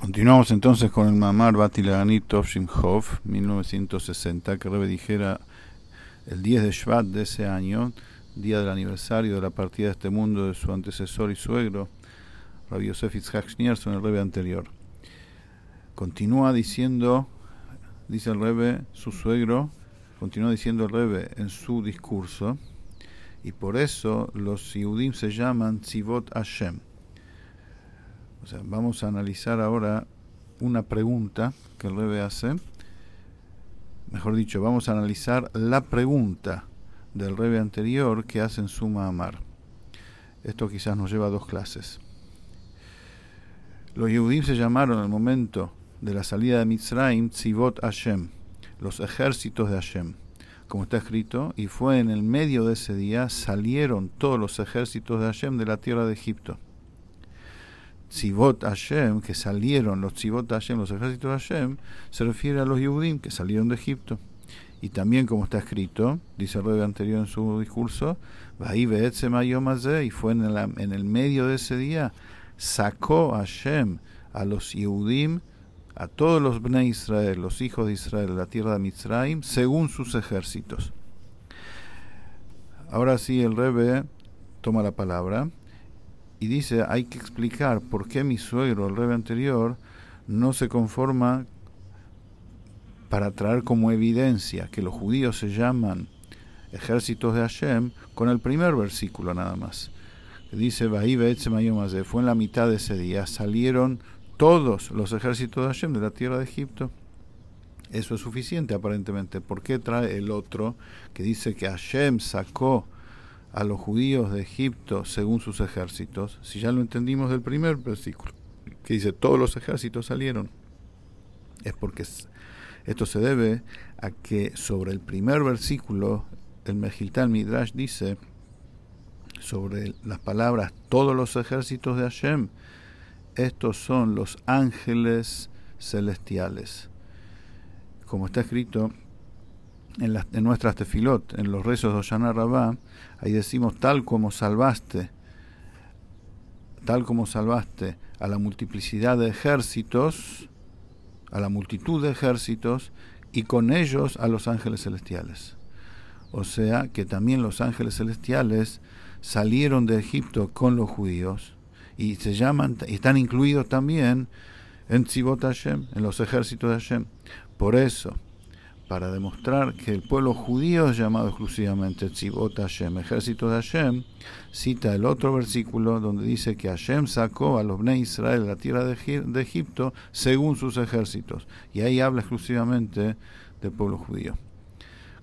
Continuamos entonces con el Mamar Batilaganit Tovshimhov, 1960, que Rebe dijera el 10 de Shvat de ese año, día del aniversario de la partida de este mundo de su antecesor y suegro, Rabbi Yosef Yitzhak en el Rebe anterior. Continúa diciendo, dice el Rebe, su suegro, continúa diciendo el Rebe en su discurso, y por eso los Yehudim se llaman Tzivot Hashem o sea, vamos a analizar ahora una pregunta que el Rebe hace. Mejor dicho, vamos a analizar la pregunta del Rebe anterior que hace en Suma Amar. Esto quizás nos lleva a dos clases. Los Yehudim se llamaron el momento de la salida de Mitzrayim Tzivot Hashem, los ejércitos de Hashem, como está escrito, y fue en el medio de ese día salieron todos los ejércitos de Hashem de la tierra de Egipto. Tzivot Hashem, que salieron los Tzivot Hashem, los ejércitos Hashem, se refiere a los Yehudim que salieron de Egipto. Y también, como está escrito, dice el rey anterior en su discurso, y fue en el, en el medio de ese día, sacó Hashem a los Yehudim, a todos los Bnei Israel, los hijos de Israel, la tierra de Mitzrayim, según sus ejércitos. Ahora sí, el Rebe toma la palabra y dice, hay que explicar por qué mi suegro, el rey anterior, no se conforma para traer como evidencia que los judíos se llaman ejércitos de Hashem con el primer versículo nada más. Dice, fue en la mitad de ese día, salieron todos los ejércitos de Hashem de la tierra de Egipto. Eso es suficiente aparentemente. ¿Por qué trae el otro que dice que Hashem sacó a los judíos de Egipto según sus ejércitos, si ya lo entendimos del primer versículo, que dice todos los ejércitos salieron, es porque esto se debe a que sobre el primer versículo, el Mejiltán Midrash dice, sobre las palabras todos los ejércitos de Hashem, estos son los ángeles celestiales. Como está escrito en, nuestras tefilot, en los rezos de Oshana Rabbah, ahí decimos tal como salvaste, tal como salvaste a la multiplicidad de ejércitos, a la multitud de ejércitos, y con ellos a los ángeles celestiales. O sea que también los ángeles celestiales salieron de Egipto con los judíos y se llaman, están incluidos también en Tzibot Hashem, en los ejércitos de Hashem. Por eso, para demostrar que el pueblo judío es llamado exclusivamente Tzibot Hashem, ejército de Hashem, cita el otro versículo donde dice que Hashem sacó a los Bnei Israel de la tierra de, Egipto según sus ejércitos. Y ahí habla exclusivamente del pueblo judío.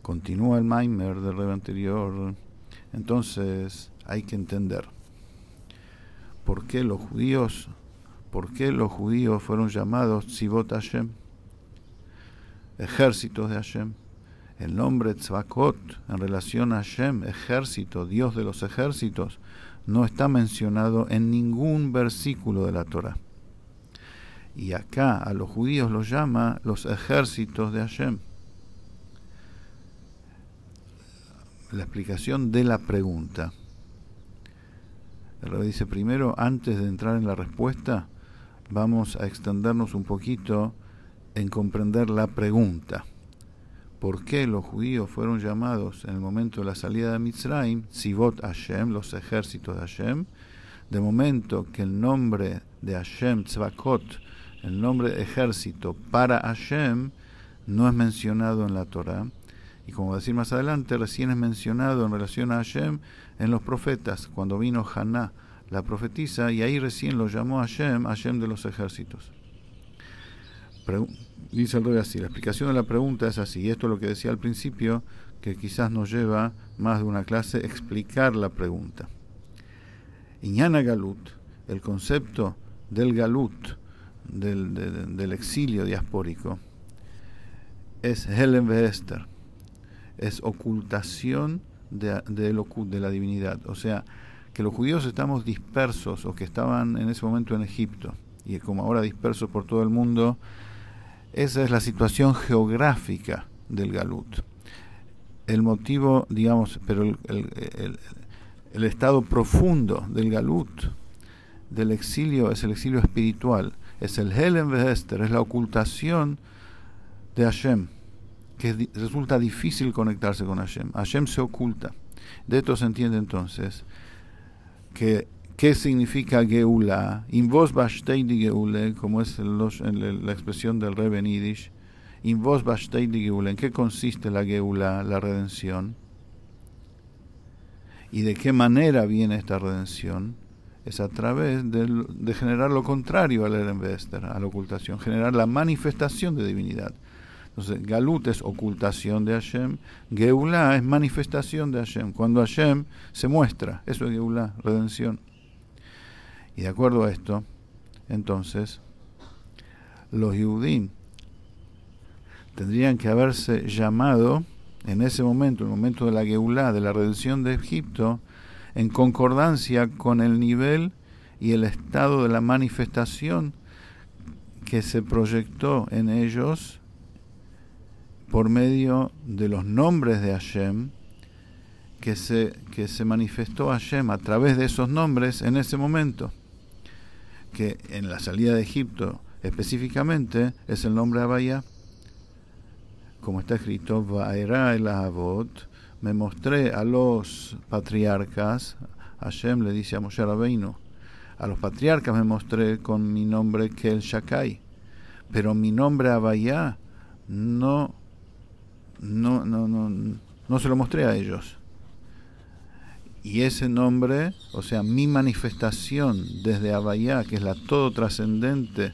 Continúa el Maimer del rey anterior. Entonces hay que entender por qué los judíos, por qué los judíos fueron llamados Tzibot Hashem ejércitos de Hashem. El nombre Tzvakot en relación a Hashem, ejército, Dios de los ejércitos, no está mencionado en ningún versículo de la Torah. Y acá a los judíos los llama los ejércitos de Hashem. La explicación de la pregunta. El dice primero, antes de entrar en la respuesta, vamos a extendernos un poquito en comprender la pregunta. ¿Por qué los judíos fueron llamados en el momento de la salida de Mitzrayim, Sivot Hashem, los ejércitos de Hashem? De momento que el nombre de Hashem, Tzvakot, el nombre ejército para Hashem, no es mencionado en la Torah. Y como decir más adelante, recién es mencionado en relación a Hashem en los profetas, cuando vino Haná, la profetisa, y ahí recién lo llamó Hashem, Hashem de los ejércitos dice el rey así, la explicación de la pregunta es así, y esto es lo que decía al principio, que quizás nos lleva más de una clase explicar la pregunta. Iñana Galut, el concepto del Galut, del, exilio diaspórico, es Helen Esther, es ocultación de, de la divinidad, o sea, que los judíos estamos dispersos o que estaban en ese momento en Egipto y como ahora dispersos por todo el mundo, esa es la situación geográfica del Galut. El motivo, digamos, pero el, estado profundo del Galut, del exilio, es el exilio espiritual. es el Helen Vehester, es la ocultación de Hashem, que resulta difícil conectarse con Hashem. Hashem se oculta. De esto se entiende entonces que qué significa Geula, in vos di Geule, como es la expresión del Rebbe Yiddish, in vos di Geule, ¿en qué consiste la Geula, la redención? ¿Y de qué manera viene esta redención? Es a través de, de generar lo contrario al Erenvester, a la ocultación, generar la manifestación de divinidad. Entonces, Galut es ocultación de Hashem, Geulah es manifestación de Hashem, cuando Hashem se muestra, eso es Geulah, redención. Y de acuerdo a esto, entonces, los Yudim tendrían que haberse llamado en ese momento, el momento de la Geulah, de la redención de Egipto, en concordancia con el nivel y el estado de la manifestación que se proyectó en ellos por medio de los nombres de Hashem, que se, que se manifestó Hashem a través de esos nombres en ese momento, que en la salida de Egipto específicamente es el nombre Abaya, como está escrito, Vaera el Avot, me mostré a los patriarcas, Hashem le dice a Moshe Rabbeinu, a los patriarcas me mostré con mi nombre que el Shakai, pero mi nombre Abaya no no, no, no, no se lo mostré a ellos. Y ese nombre, o sea, mi manifestación desde Abayá, que es la todo trascendente,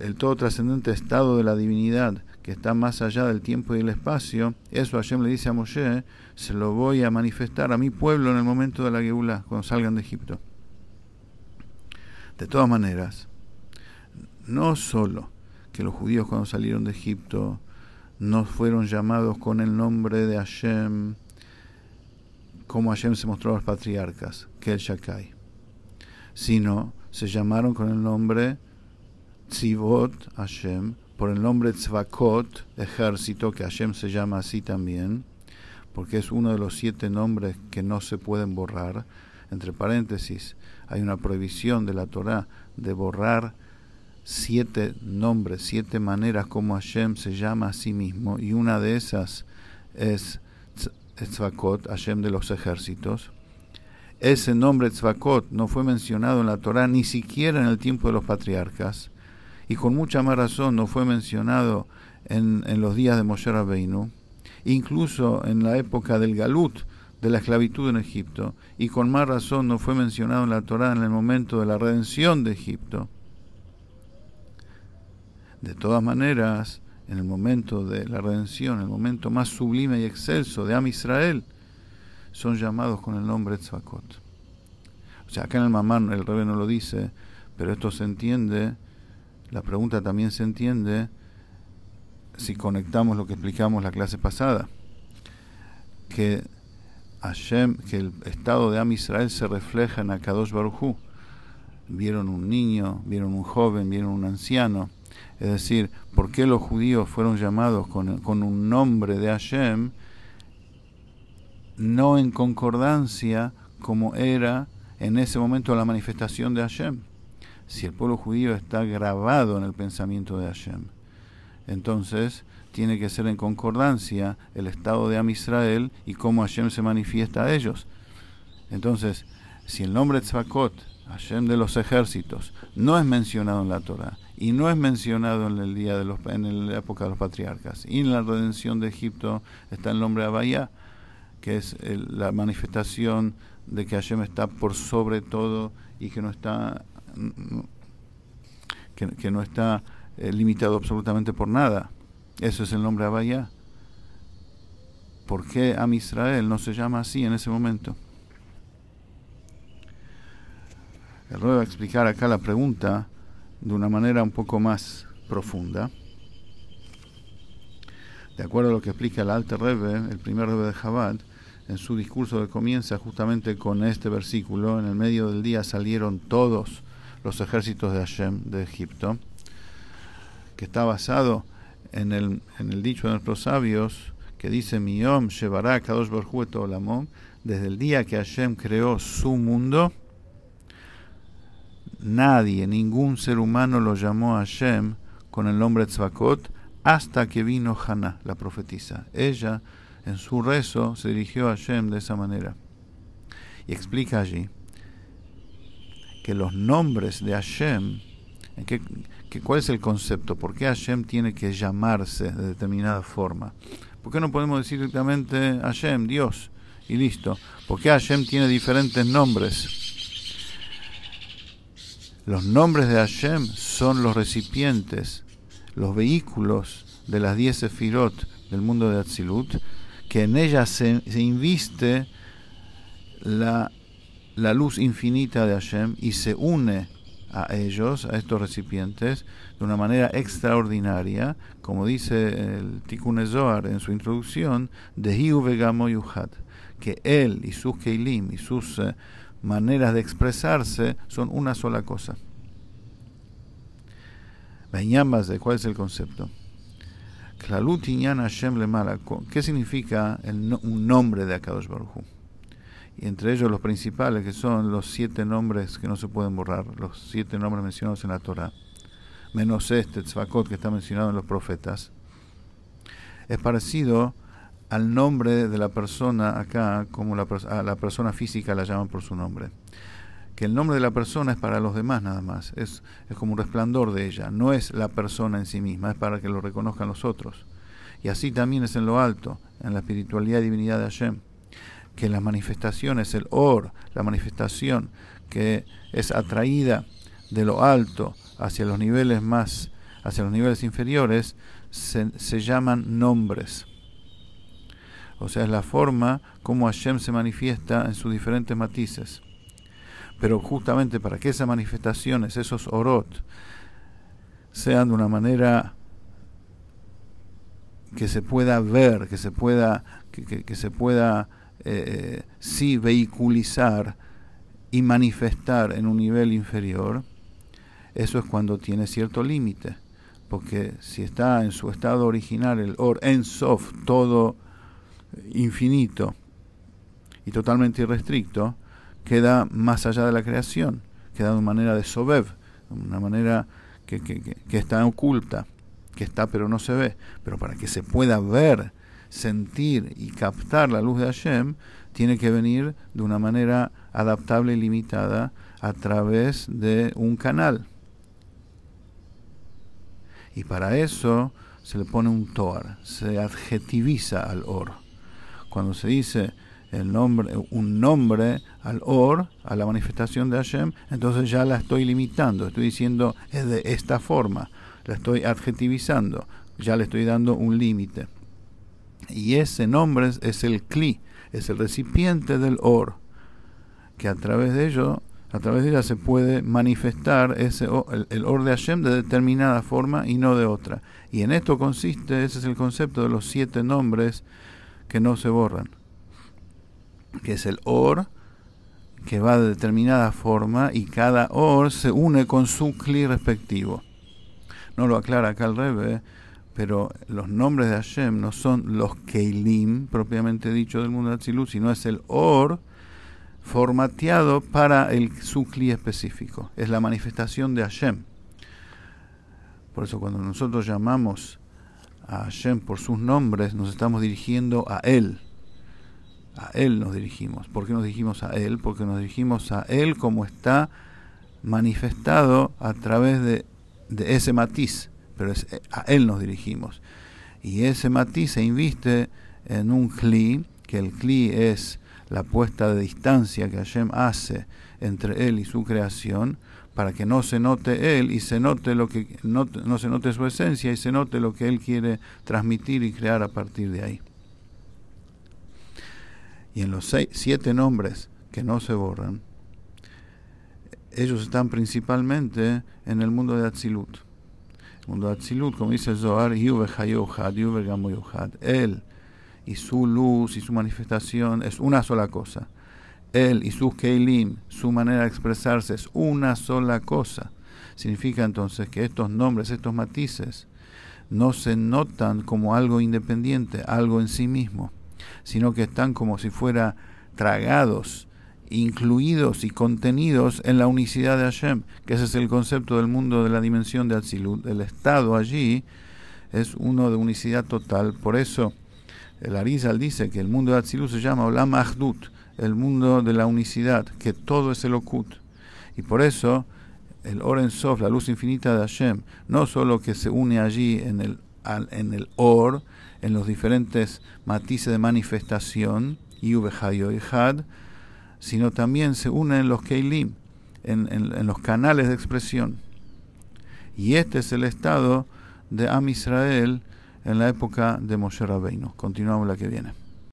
el todo trascendente estado de la divinidad que está más allá del tiempo y el espacio, eso Hashem le dice a Moshe, se lo voy a manifestar a mi pueblo en el momento de la Geula, cuando salgan de Egipto. De todas maneras, no solo que los judíos cuando salieron de Egipto no fueron llamados con el nombre de Hashem, como Hashem se mostró a los patriarcas, que el Shakai, sino se llamaron con el nombre Tzivot Hashem, por el nombre Tzvakot, ejército, que Hashem se llama así también, porque es uno de los siete nombres que no se pueden borrar. Entre paréntesis, hay una prohibición de la Torah de borrar siete nombres, siete maneras como Hashem se llama a sí mismo, y una de esas es Tzvakot, Hashem de los ejércitos. Ese nombre Tzvakot no fue mencionado en la Torah ni siquiera en el tiempo de los patriarcas, y con mucha más razón no fue mencionado en, en los días de Moshe Rabbeinu, incluso en la época del Galut, de la esclavitud en Egipto, y con más razón no fue mencionado en la Torah en el momento de la redención de Egipto. De todas maneras, en el momento de la redención, el momento más sublime y excelso de Am Israel, son llamados con el nombre Tzvakot. O sea, acá en el Mamán el Rebe no lo dice, pero esto se entiende, la pregunta también se entiende si conectamos lo que explicamos la clase pasada, que Hashem, que el estado de Am Israel se refleja en Akadosh Baruj Vieron un niño, vieron un joven, vieron un anciano, es decir, ¿por qué los judíos fueron llamados con, un nombre de Hashem? No en concordancia como era en ese momento la manifestación de Hashem. Si el pueblo judío está grabado en el pensamiento de Hashem, entonces tiene que ser en concordancia el estado de Am Israel y cómo Hashem se manifiesta a ellos. Entonces, si el nombre Tzvakot, Hashem de los ejércitos, no es mencionado en la Torah y no es mencionado en el día de los en la época de los patriarcas. Y en la redención de Egipto está el nombre Abaya que es la manifestación de que Hashem está por sobre todo y que no está que, no está eh, limitado absolutamente por nada. Eso es el nombre Abaya. ¿por qué Am Israel no se llama así en ese momento? El a explicar acá la pregunta de una manera un poco más profunda. De acuerdo a lo que explica el Alter Rebbe, el primer Rebbe de Chabad, en su discurso que comienza justamente con este versículo, en el medio del día salieron todos los ejércitos de Hashem de Egipto, que está basado en el, en el dicho de nuestros sabios que dice Miyom Shebará Kadosh Baruj desde el día que Hashem creó su mundo, nadie, ningún ser humano lo llamó a Hashem con el nombre Tzvakot hasta que vino Haná, la profetisa. Ella, en su rezo, se dirigió a Hashem de esa manera. Y explica allí que los nombres de Hashem, que, que, ¿cuál es el concepto? ¿Por qué Hashem tiene que llamarse de determinada forma? ¿Por qué no podemos decir directamente Hashem, Dios, y listo? ¿Por qué Hashem tiene diferentes nombres? Los nombres de Hashem son los recipientes, los vehículos de las diez sefirot del mundo de Atzilut, que en ellas se, inviste la, luz infinita de Hashem y se une a ellos, a estos recipientes, de una manera extraordinaria, como dice el Tikkun Zohar en su introducción, de Hiu Vegamo Yuhat, que él y sus Keilim y sus eh, maneras de expresarse son una sola cosa. de ¿cuál es el concepto? ¿Qué significa el, un nombre de Akadosh Baruj Y entre ellos los principales, que son los siete nombres que no se pueden borrar, los siete nombres mencionados en la Torah, menos este, Tzvakot, que está mencionado en los profetas, es parecido al nombre de la persona acá, como la, la persona física la llaman por su nombre. Que el nombre de la persona es para los demás nada más, es, es como un resplandor de ella, no es la persona en sí misma, es para que lo reconozcan los otros. Y así también es en lo alto, en la espiritualidad y divinidad de Hashem, que las manifestaciones, el or, la manifestación que es atraída de lo alto hacia los niveles más, hacia los niveles inferiores, se, se llaman nombres o sea, es la forma como Hashem se manifiesta en sus diferentes matices. Pero justamente para que esas manifestaciones, esos orot, sean de una manera que se pueda ver, que se pueda, que, se pueda eh, sí vehiculizar y manifestar en un nivel inferior, eso es cuando tiene cierto límite. Porque si está en su estado original el Or en Sof, todo infinito y totalmente irrestricto, queda más allá de la creación, queda de una manera de sobev, una manera que, que, está oculta, que está pero no se ve. Pero para que se pueda ver, sentir y captar la luz de Hashem, tiene que venir de una manera adaptable y limitada a través de un canal. Y para eso se le pone un toar, se adjetiviza al or cuando se dice el nombre, un nombre al Or, a la manifestación de Hashem, entonces ya la estoy limitando, estoy diciendo es de esta forma, la estoy adjetivizando, ya le estoy dando un límite. Y ese nombre es, el Kli, es el recipiente del Or, que a través de ello, a través de ella se puede manifestar ese, el, el Or de Hashem de determinada forma y no de otra. Y en esto consiste, ese es el concepto de los siete nombres que no se borran, que es el or que va de determinada forma y cada or se une con su cli respectivo. No lo aclara acá el Rebe, pero los nombres de Hashem no son los Keilim, propiamente dicho del mundo de Atzilut, sino es el or formateado para el cli específico. Es la manifestación de Hashem. Por eso cuando nosotros llamamos a Hashem por sus nombres, nos estamos dirigiendo a Él. A Él nos dirigimos. ¿Por qué nos dirigimos a Él? Porque nos dirigimos a Él como está manifestado a través de, de ese matiz. Pero es, a Él nos dirigimos. Y ese matiz se inviste en un Kli, que el Kli es la puesta de distancia que Hashem hace entre Él y su creación, para que no se note él y se note lo que no, no se note su esencia y se note lo que él quiere transmitir y crear a partir de ahí. Y en los siete nombres que no se borran, ellos están principalmente en el mundo de Atzilut. El mundo de Atzilut, como dice Zohar, él y su luz y su manifestación es una sola cosa él y sus Keilim, su manera de expresarse es una sola cosa. Significa entonces que estos nombres, estos matices, no se notan como algo independiente, algo en sí mismo, sino que están como si fuera tragados incluidos y contenidos en la unicidad de Hashem, que ese es el concepto del mundo de la dimensión de. El estado allí es uno de unicidad total. Por eso el Arizal dice que el mundo de Atzilut se llama Olam Ahdut, el mundo de la unicidad, que todo es el Okut. Y por eso el Or Sof, la luz infinita de Hashem, no solo que se une allí en el, Or, en los diferentes matices de manifestación, Had, sino también se une en los Keilim, en, en, los canales de expresión. Y este es el estado de Am Israel en la época de Moshe Rabbeinu. Continuamos la que viene.